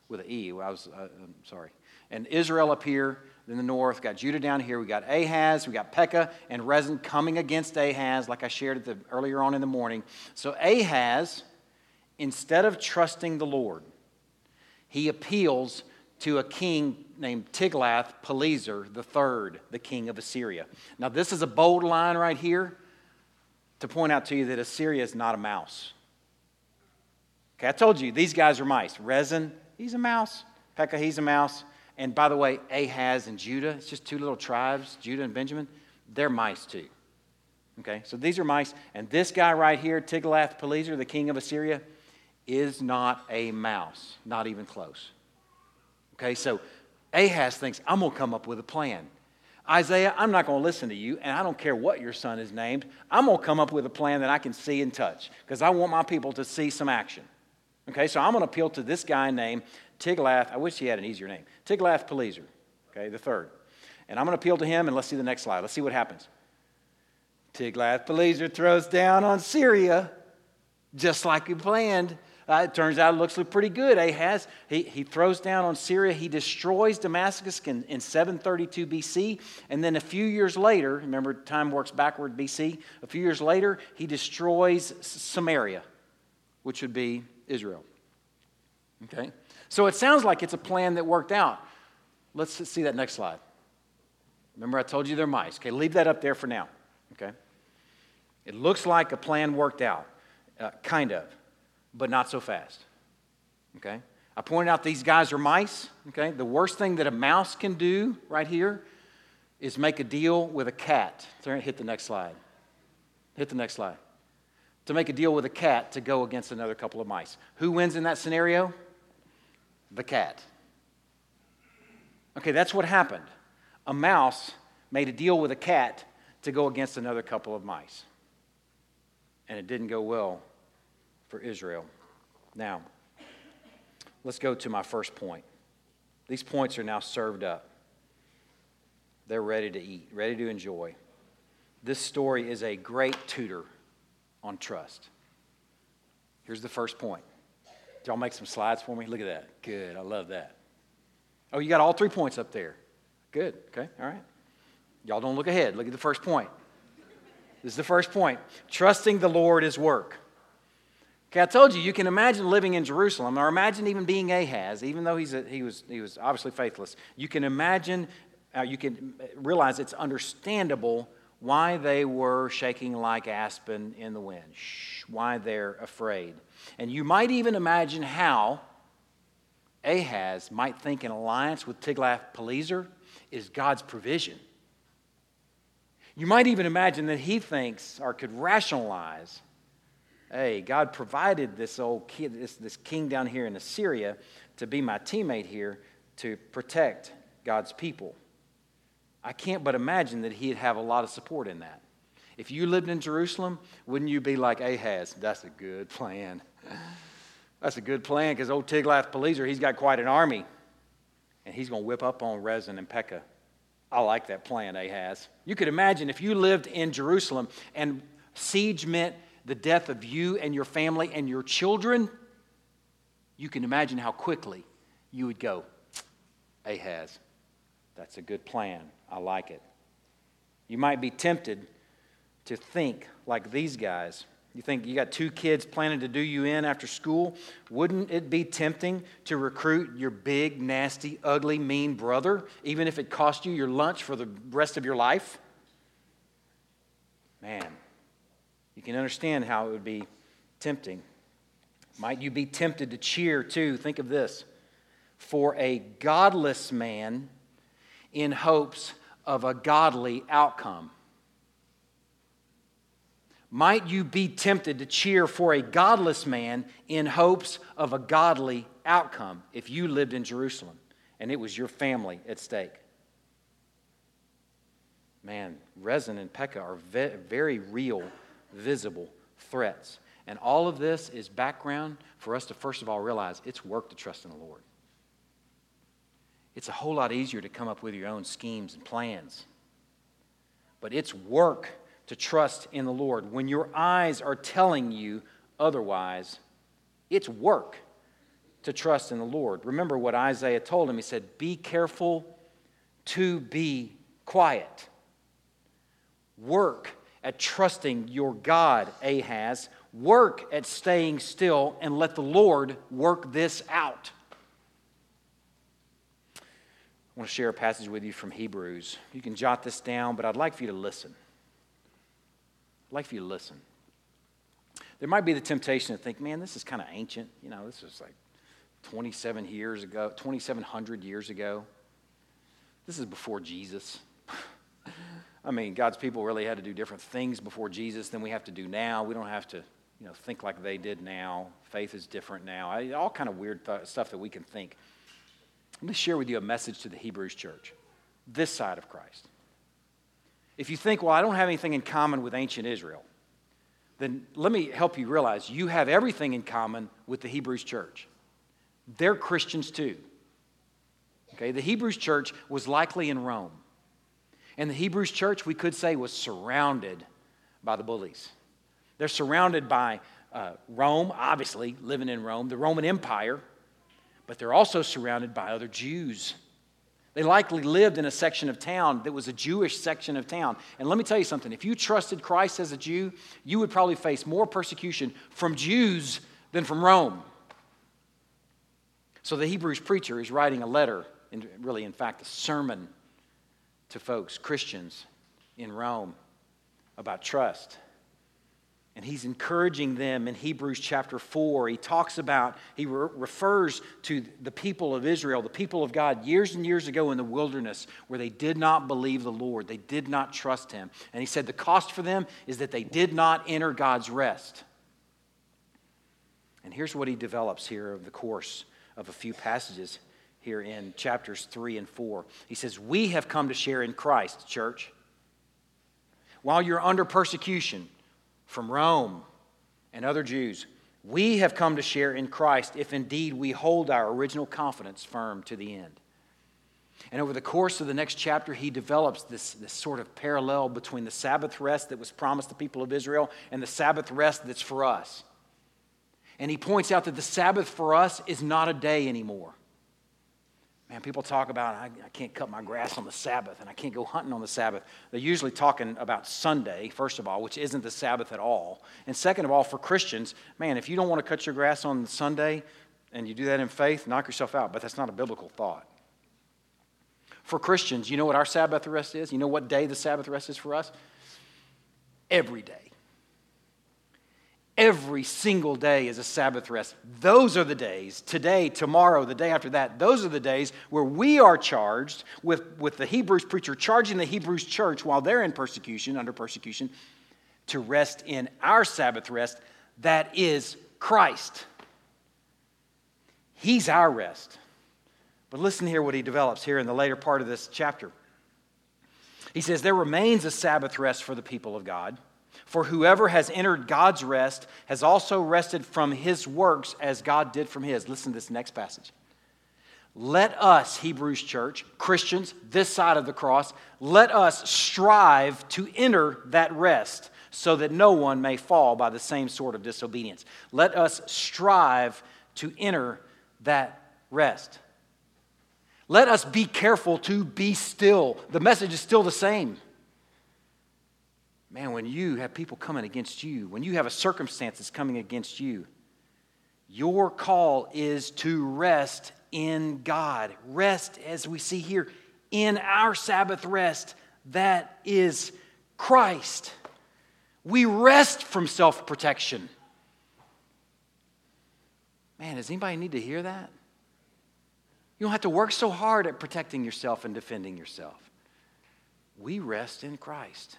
with an E. I was, uh, I'm sorry. And Israel up here in the north. Got Judah down here. We got Ahaz. We got Pekah and Rezin coming against Ahaz, like I shared the, earlier on in the morning. So Ahaz, instead of trusting the Lord, he appeals to a king named Tiglath-Pileser III, the king of Assyria. Now, this is a bold line right here to point out to you that Assyria is not a mouse. Okay, I told you these guys are mice. Rezin, he's a mouse. Pekah, he's a mouse. And by the way, Ahaz and Judah, it's just two little tribes, Judah and Benjamin, they're mice too. Okay, so these are mice. And this guy right here, Tiglath-Pileser, the king of Assyria, is not a mouse, not even close. Okay, so Ahaz thinks, I'm going to come up with a plan. Isaiah, I'm not going to listen to you, and I don't care what your son is named. I'm going to come up with a plan that I can see and touch because I want my people to see some action. Okay, so I'm going to appeal to this guy named Tiglath, I wish he had an easier name. Tiglath-Pileser, okay, the third. And I'm going to appeal to him, and let's see the next slide. Let's see what happens. Tiglath-Pileser throws down on Syria, just like he planned. Uh, it turns out it looks pretty good. Ahaz, he, he throws down on Syria. He destroys Damascus in, in 732 BC. And then a few years later, remember, time works backward BC. A few years later, he destroys Samaria, which would be Israel. Okay? So it sounds like it's a plan that worked out. Let's see that next slide. Remember, I told you they're mice. Okay, leave that up there for now. Okay? It looks like a plan worked out, uh, kind of, but not so fast. Okay? I pointed out these guys are mice. Okay? The worst thing that a mouse can do right here is make a deal with a cat. Hit the next slide. Hit the next slide. To make a deal with a cat to go against another couple of mice. Who wins in that scenario? The cat. Okay, that's what happened. A mouse made a deal with a cat to go against another couple of mice. And it didn't go well for Israel. Now, let's go to my first point. These points are now served up. They're ready to eat, ready to enjoy. This story is a great tutor on trust. Here's the first point. Did y'all make some slides for me? Look at that. Good. I love that. Oh, you got all three points up there. Good. Okay. All right. Y'all don't look ahead. Look at the first point. This is the first point. Trusting the Lord is work. Okay, I told you, you can imagine living in Jerusalem, or imagine even being Ahaz, even though he's a, he, was, he was obviously faithless. You can imagine, uh, you can realize it's understandable why they were shaking like aspen in the wind, Shh, why they're afraid. And you might even imagine how Ahaz might think an alliance with Tiglath-Pileser is God's provision. You might even imagine that he thinks or could rationalize hey, God provided this old kid, this, this king down here in Assyria to be my teammate here to protect God's people. I can't but imagine that he'd have a lot of support in that. If you lived in Jerusalem, wouldn't you be like Ahaz? That's a good plan. That's a good plan because old Tiglath-Pileser, he's got quite an army. And he's going to whip up on Rezin and Pekah. I like that plan Ahaz. You could imagine if you lived in Jerusalem and siege meant the death of you and your family and your children, you can imagine how quickly you would go, Ahaz, that's a good plan. I like it. You might be tempted to think like these guys. You think you got two kids planning to do you in after school? Wouldn't it be tempting to recruit your big, nasty, ugly, mean brother, even if it cost you your lunch for the rest of your life? Man, you can understand how it would be tempting. Might you be tempted to cheer too? Think of this for a godless man in hopes of a godly outcome. Might you be tempted to cheer for a godless man in hopes of a godly outcome if you lived in Jerusalem and it was your family at stake? Man, Rezin and Pekah are very real visible threats. And all of this is background for us to first of all realize it's work to trust in the Lord. It's a whole lot easier to come up with your own schemes and plans. But it's work to trust in the Lord. When your eyes are telling you otherwise, it's work to trust in the Lord. Remember what Isaiah told him. He said, Be careful to be quiet. Work at trusting your God, Ahaz. Work at staying still and let the Lord work this out. I want to share a passage with you from Hebrews. You can jot this down, but I'd like for you to listen. I'd like for you to listen. There might be the temptation to think, man, this is kind of ancient. You know, this is like 27 years ago, 2,700 years ago. This is before Jesus. I mean, God's people really had to do different things before Jesus than we have to do now. We don't have to, you know, think like they did now. Faith is different now. I, all kind of weird th- stuff that we can think. Let me share with you a message to the Hebrews church, this side of Christ. If you think, well, I don't have anything in common with ancient Israel, then let me help you realize you have everything in common with the Hebrews church. They're Christians too. Okay, the Hebrews church was likely in Rome. And the Hebrews church, we could say, was surrounded by the bullies. They're surrounded by uh, Rome, obviously, living in Rome, the Roman Empire, but they're also surrounded by other Jews. They likely lived in a section of town that was a Jewish section of town. And let me tell you something if you trusted Christ as a Jew, you would probably face more persecution from Jews than from Rome. So the Hebrews preacher is writing a letter, and really, in fact, a sermon to folks, Christians in Rome, about trust. And he's encouraging them in Hebrews chapter 4. He talks about, he re- refers to the people of Israel, the people of God, years and years ago in the wilderness, where they did not believe the Lord. They did not trust him. And he said the cost for them is that they did not enter God's rest. And here's what he develops here of the course of a few passages here in chapters 3 and 4. He says, We have come to share in Christ, church. While you're under persecution, from Rome and other Jews. We have come to share in Christ if indeed we hold our original confidence firm to the end. And over the course of the next chapter, he develops this, this sort of parallel between the Sabbath rest that was promised the people of Israel and the Sabbath rest that's for us. And he points out that the Sabbath for us is not a day anymore. Man, people talk about, I, I, can't cut my grass on the Sabbath and I can't go hunting on the Sabbath. They're usually talking about Sunday, first of all, which isn't the Sabbath at all. And second of all, for Christians, man, if you don't want to cut your grass on Sunday and you do that in faith, knock yourself out. But that's not a biblical thought. For Christians, you know what our Sabbath rest is? You know what day the Sabbath rest is for us? Every day. Every single day is a Sabbath rest. Those are the days, today, tomorrow, the day after that, those are the days where we are charged with, with the Hebrews preacher charging the Hebrews church while they're in persecution, under persecution, to rest in our Sabbath rest that is Christ. He's our rest. But listen here what he develops here in the later part of this chapter. He says, There remains a Sabbath rest for the people of God. For whoever has entered God's rest has also rested from his works as God did from his. Listen to this next passage. Let us, Hebrews church, Christians, this side of the cross, let us strive to enter that rest so that no one may fall by the same sort of disobedience. Let us strive to enter that rest. Let us be careful to be still. The message is still the same. Man, when you have people coming against you, when you have a circumstance that's coming against you, your call is to rest in God. Rest, as we see here, in our Sabbath rest, that is Christ. We rest from self protection. Man, does anybody need to hear that? You don't have to work so hard at protecting yourself and defending yourself. We rest in Christ.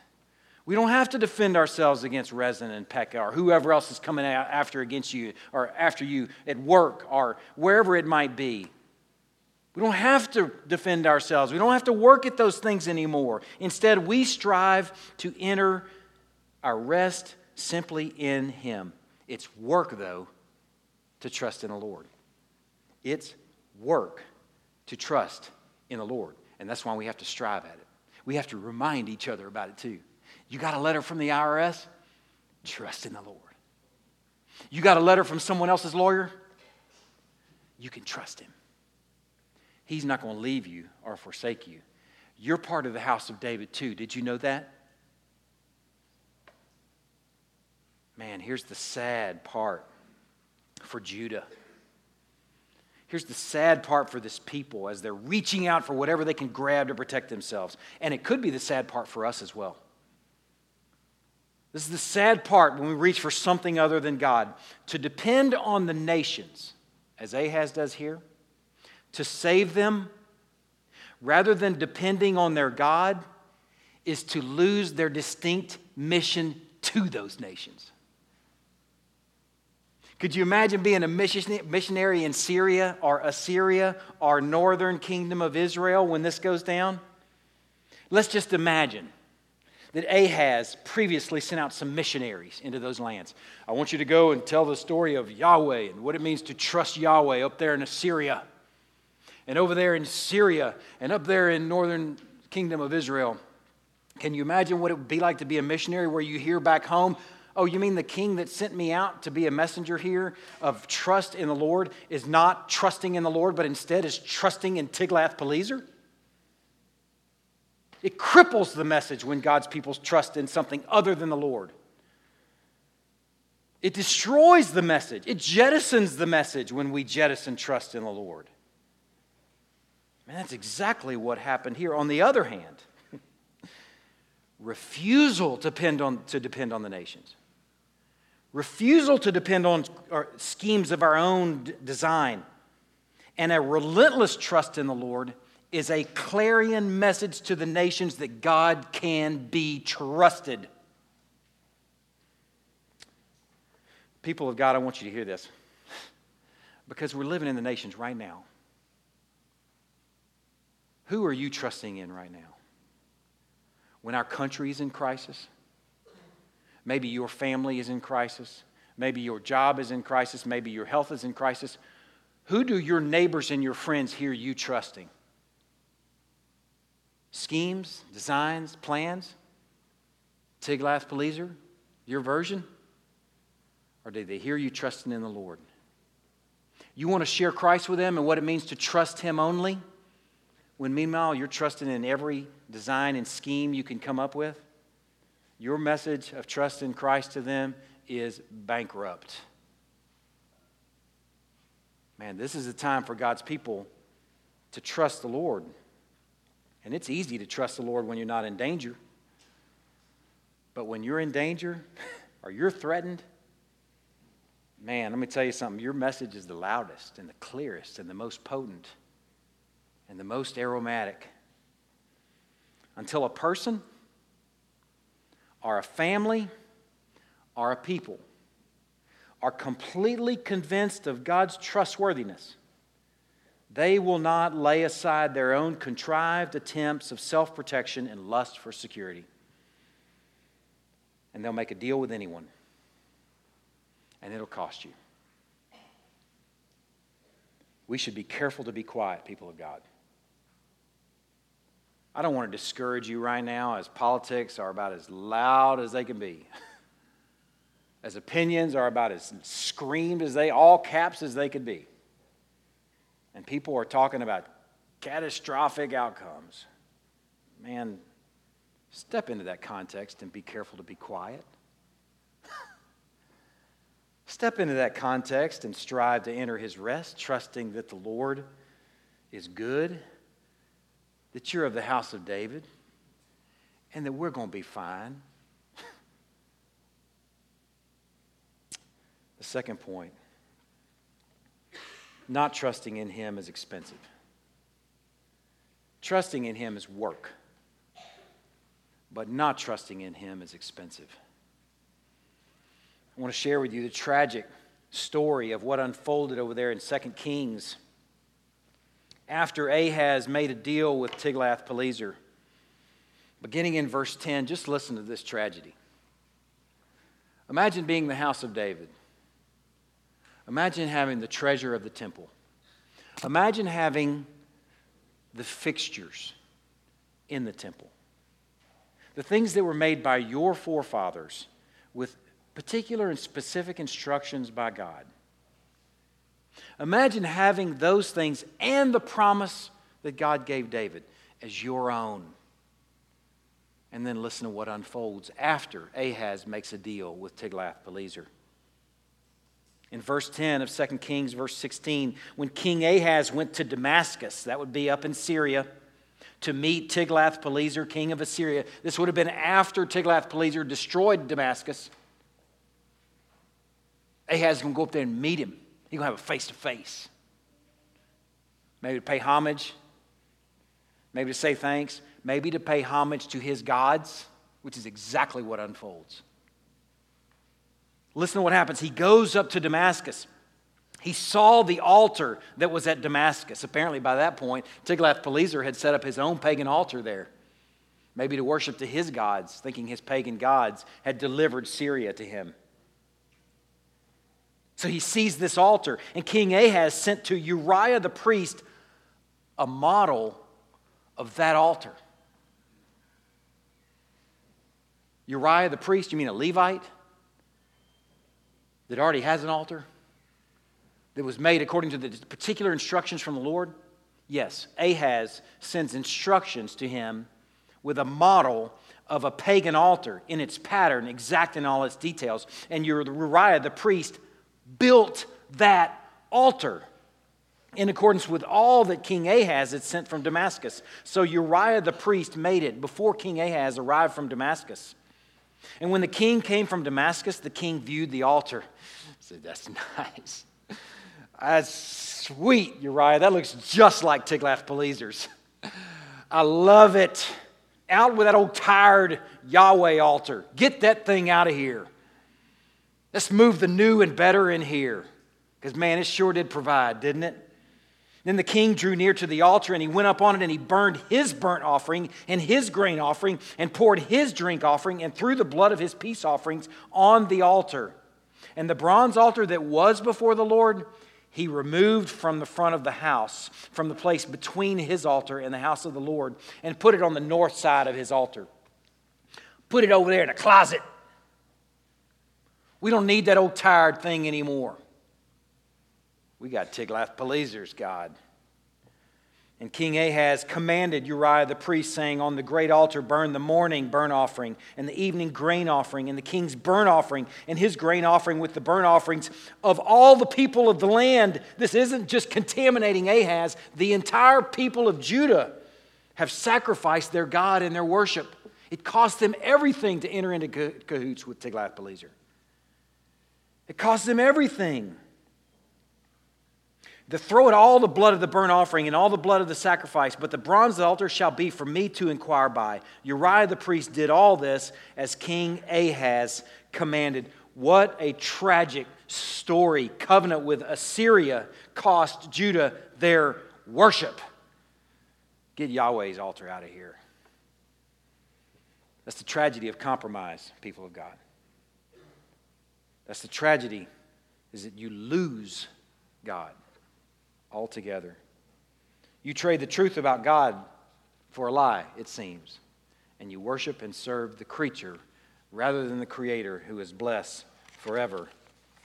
We don't have to defend ourselves against Rezin and Pekah or whoever else is coming after against you or after you at work or wherever it might be. We don't have to defend ourselves. We don't have to work at those things anymore. Instead, we strive to enter our rest simply in Him. It's work, though, to trust in the Lord. It's work to trust in the Lord. And that's why we have to strive at it. We have to remind each other about it, too. You got a letter from the IRS? Trust in the Lord. You got a letter from someone else's lawyer? You can trust him. He's not going to leave you or forsake you. You're part of the house of David too. Did you know that? Man, here's the sad part for Judah. Here's the sad part for this people as they're reaching out for whatever they can grab to protect themselves. And it could be the sad part for us as well. This is the sad part when we reach for something other than God. To depend on the nations, as Ahaz does here, to save them, rather than depending on their God, is to lose their distinct mission to those nations. Could you imagine being a missionary in Syria or Assyria or northern kingdom of Israel when this goes down? Let's just imagine that Ahaz previously sent out some missionaries into those lands. I want you to go and tell the story of Yahweh and what it means to trust Yahweh up there in Assyria and over there in Syria and up there in northern kingdom of Israel. Can you imagine what it would be like to be a missionary where you hear back home, Oh, you mean the king that sent me out to be a messenger here of trust in the Lord is not trusting in the Lord, but instead is trusting in Tiglath-Pileser? It cripples the message when God's people trust in something other than the Lord. It destroys the message. It jettisons the message when we jettison trust in the Lord. Man, that's exactly what happened here. On the other hand, refusal to depend on, to depend on the nations, refusal to depend on schemes of our own design, and a relentless trust in the Lord is a clarion message to the nations that God can be trusted. People of God, I want you to hear this because we're living in the nations right now. Who are you trusting in right now? When our country is in crisis, maybe your family is in crisis, maybe your job is in crisis, maybe your health is in crisis. Who do your neighbors and your friends hear you trusting? Schemes, designs, plans? Tiglath-Pileser, your version? Or do they hear you trusting in the Lord? You want to share Christ with them and what it means to trust Him only? When meanwhile you're trusting in every design and scheme you can come up with? Your message of trust in Christ to them is bankrupt. Man, this is a time for God's people to trust the Lord. And it's easy to trust the Lord when you're not in danger. But when you're in danger or you're threatened, Man, let me tell you something. Your message is the loudest and the clearest and the most potent and the most aromatic. Until a person or a family or a people are completely convinced of God's trustworthiness, they will not lay aside their own contrived attempts of self protection and lust for security. And they'll make a deal with anyone and it'll cost you. We should be careful to be quiet, people of God. I don't want to discourage you right now as politics are about as loud as they can be. As opinions are about as screamed as they, all caps as they could be. And people are talking about catastrophic outcomes. Man, step into that context and be careful to be quiet. Step into that context and strive to enter his rest, trusting that the Lord is good, that you're of the house of David, and that we're going to be fine. the second point not trusting in him is expensive. Trusting in him is work, but not trusting in him is expensive. I want to share with you the tragic story of what unfolded over there in 2 Kings. After Ahaz made a deal with Tiglath-Pileser, beginning in verse 10, just listen to this tragedy. Imagine being the house of David. Imagine having the treasure of the temple. Imagine having the fixtures in the temple. The things that were made by your forefathers with particular and specific instructions by God. Imagine having those things and the promise that God gave David as your own. And then listen to what unfolds after Ahaz makes a deal with Tiglath-Pileser. In verse 10 of 2 Kings, verse 16, when King Ahaz went to Damascus, that would be up in Syria, to meet Tiglath-Pileser, king of Assyria. This would have been after Tiglath-Pileser destroyed Damascus. Ahaz is going to go up there and meet him. He's going to have a face to face. Maybe to pay homage, maybe to say thanks, maybe to pay homage to his gods, which is exactly what unfolds. Listen to what happens. He goes up to Damascus. He saw the altar that was at Damascus. Apparently, by that point, Tiglath-Pileser had set up his own pagan altar there, maybe to worship to his gods, thinking his pagan gods had delivered Syria to him. So he sees this altar, and King Ahaz sent to Uriah the priest a model of that altar. Uriah the priest, you mean a Levite that already has an altar that was made according to the particular instructions from the Lord? Yes, Ahaz sends instructions to him with a model of a pagan altar in its pattern, exact in all its details. And Uriah the priest built that altar in accordance with all that King Ahaz had sent from Damascus. So Uriah the priest made it before King Ahaz arrived from Damascus. And when the king came from Damascus, the king viewed the altar. He Said, That's nice. That's sweet, Uriah. That looks just like Tiglath-Pileser's. I love it. Out with that old tired Yahweh altar. Get that thing out of here. Let's move the new and better in here. Because, man, it sure did provide, didn't it? Then the king drew near to the altar and he went up on it and he burned his burnt offering and his grain offering and poured his drink offering and threw the blood of his peace offerings on the altar. And the bronze altar that was before the Lord, he removed from the front of the house, from the place between his altar and the house of the Lord, and put it on the north side of his altar. Put it over there in a closet. We don't need that old tired thing anymore. We got Tiglath-Pileser's God. And King Ahaz commanded Uriah the priest, saying, On the great altar burn the morning burnt offering, and the evening grain offering, and the king's burnt offering, and his grain offering with the burnt offerings of all the people of the land. This isn't just contaminating Ahaz, the entire people of Judah have sacrificed their God and their worship. It cost them everything to enter into cahoots with Tiglath-Pileser. It cost them everything to throw it all the blood of the burnt offering and all the blood of the sacrifice, but the bronze altar shall be for me to inquire by. Uriah the priest did all this as King Ahaz commanded. What a tragic story. Covenant with Assyria cost Judah their worship. Get Yahweh's altar out of here. That's the tragedy of compromise, people of God. That's the tragedy, is that you lose God altogether. You trade the truth about God for a lie, it seems, and you worship and serve the creature rather than the Creator who is blessed forever.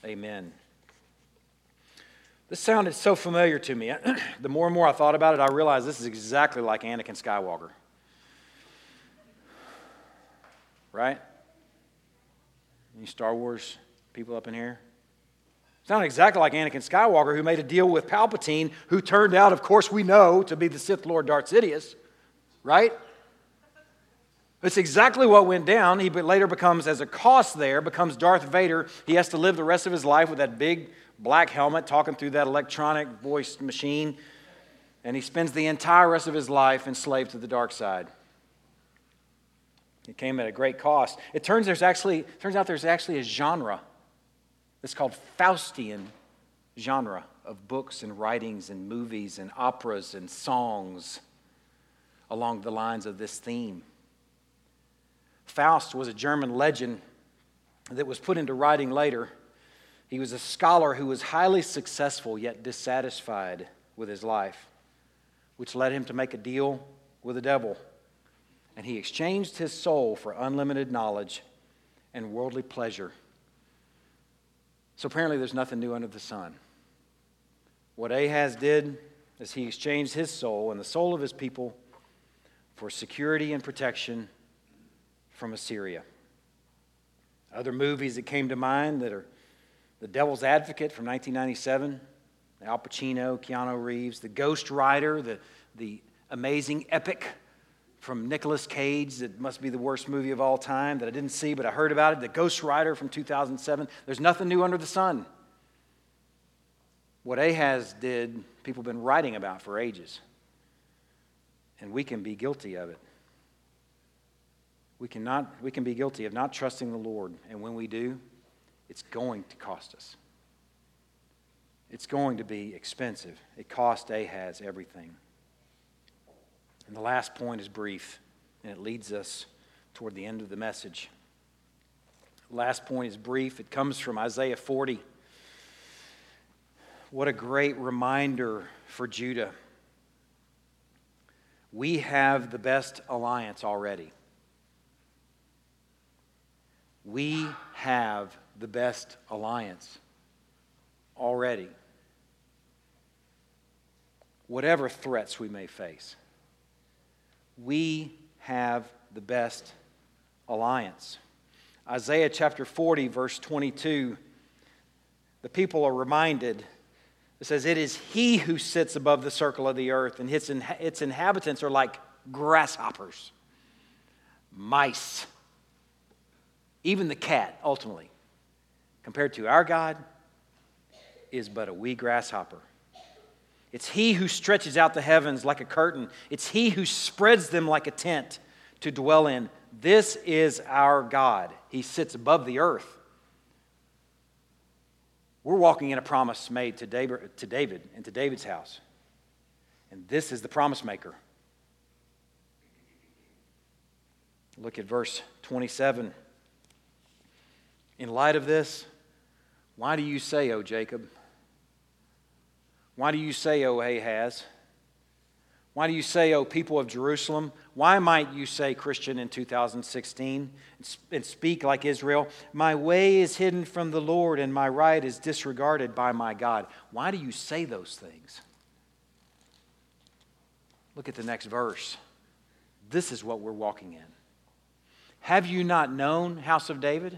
Amen. This sounded so familiar to me. the more and more I thought about it, I realized this is exactly like Anakin Skywalker. Right? Any Star Wars people up in here? Sounded exactly like Anakin Skywalker, who made a deal with Palpatine, who turned out, of course, we know to be the Sith Lord Darth Sidious, right? It's exactly what went down. He later becomes, as a cost there, becomes Darth Vader. He has to live the rest of his life with that big black helmet, talking through that electronic voice machine. And he spends the entire rest of his life enslaved to the dark side. It came at a great cost. It turns, there's actually, turns out there's actually a genre it's called Faustian genre of books and writings and movies and operas and songs along the lines of this theme. Faust was a German legend that was put into writing later. He was a scholar who was highly successful yet dissatisfied with his life, which led him to make a deal with the devil. And he exchanged his soul for unlimited knowledge and worldly pleasure. So apparently, there's nothing new under the sun. What Ahaz did is he exchanged his soul and the soul of his people for security and protection from Assyria. Other movies that came to mind that are The Devil's Advocate from 1997, Al Pacino, Keanu Reeves, The Ghost Rider, the, the amazing epic from Nicolas Cage that must be the worst movie of all time that I didn't see, but I heard about it. The Ghost Rider from 2007. There's nothing new under the sun. What Ahaz did, people have been writing about for ages. And we can be guilty of it. We, cannot, we can be guilty of not trusting the Lord. And when we do, it's going to cost us. It's going to be expensive. It cost Ahaz everything. And the last point is brief, and it leads us toward the end of the message. Last point is brief. It comes from Isaiah 40. What a great reminder for Judah. We have the best alliance already. We have the best alliance already. Whatever threats we may face we have the best alliance. Isaiah chapter 40, verse 22, the people are reminded. It says, It is he who sits above the circle of the earth, and its, its inhabitants are like grasshoppers, mice, even the cat, ultimately, compared to our God, is but a wee grasshopper. It's he who stretches out the heavens like a curtain, it's he who spreads them like a tent to dwell in. This is our God. He sits above the earth. We're walking in a promise made to David, to David and to David's house. And this is the promise maker. Look at verse 27. In light of this, why do you say, O Jacob? Why do you say, O Ahaz? Why do you say, O people of Jerusalem? Why might you say, Christian, in 2016, and speak like Israel? My way is hidden from the Lord, and my right is disregarded by my God. Why do you say those things? Look at the next verse. This is what we're walking in. Have you not known, house of David?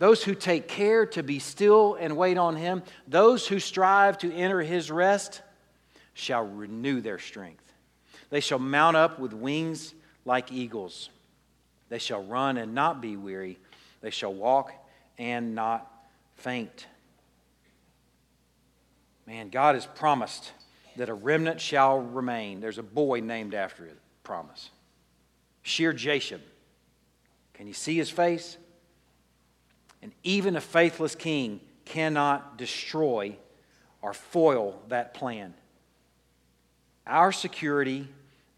those who take care to be still and wait on him, those who strive to enter his rest, shall renew their strength. They shall mount up with wings like eagles. They shall run and not be weary. They shall walk and not faint. Man, God has promised that a remnant shall remain. There's a boy named after it, promise. Shear Jashub. Can you see his face? And even a faithless king cannot destroy or foil that plan. Our security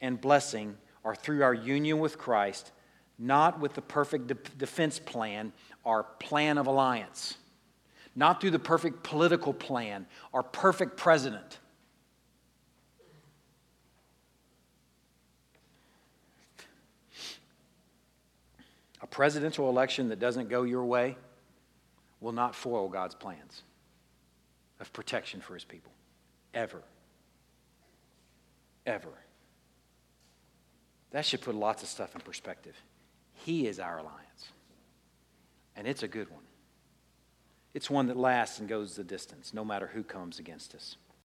and blessing are through our union with Christ, not with the perfect de- defense plan or plan of alliance, not through the perfect political plan or perfect president. A presidential election that doesn't go your way will not foil God's plans of protection for his people. Ever. Ever. That should put lots of stuff in perspective. He is our alliance. And it's a good one. It's one that lasts and goes the distance, no matter who comes against us.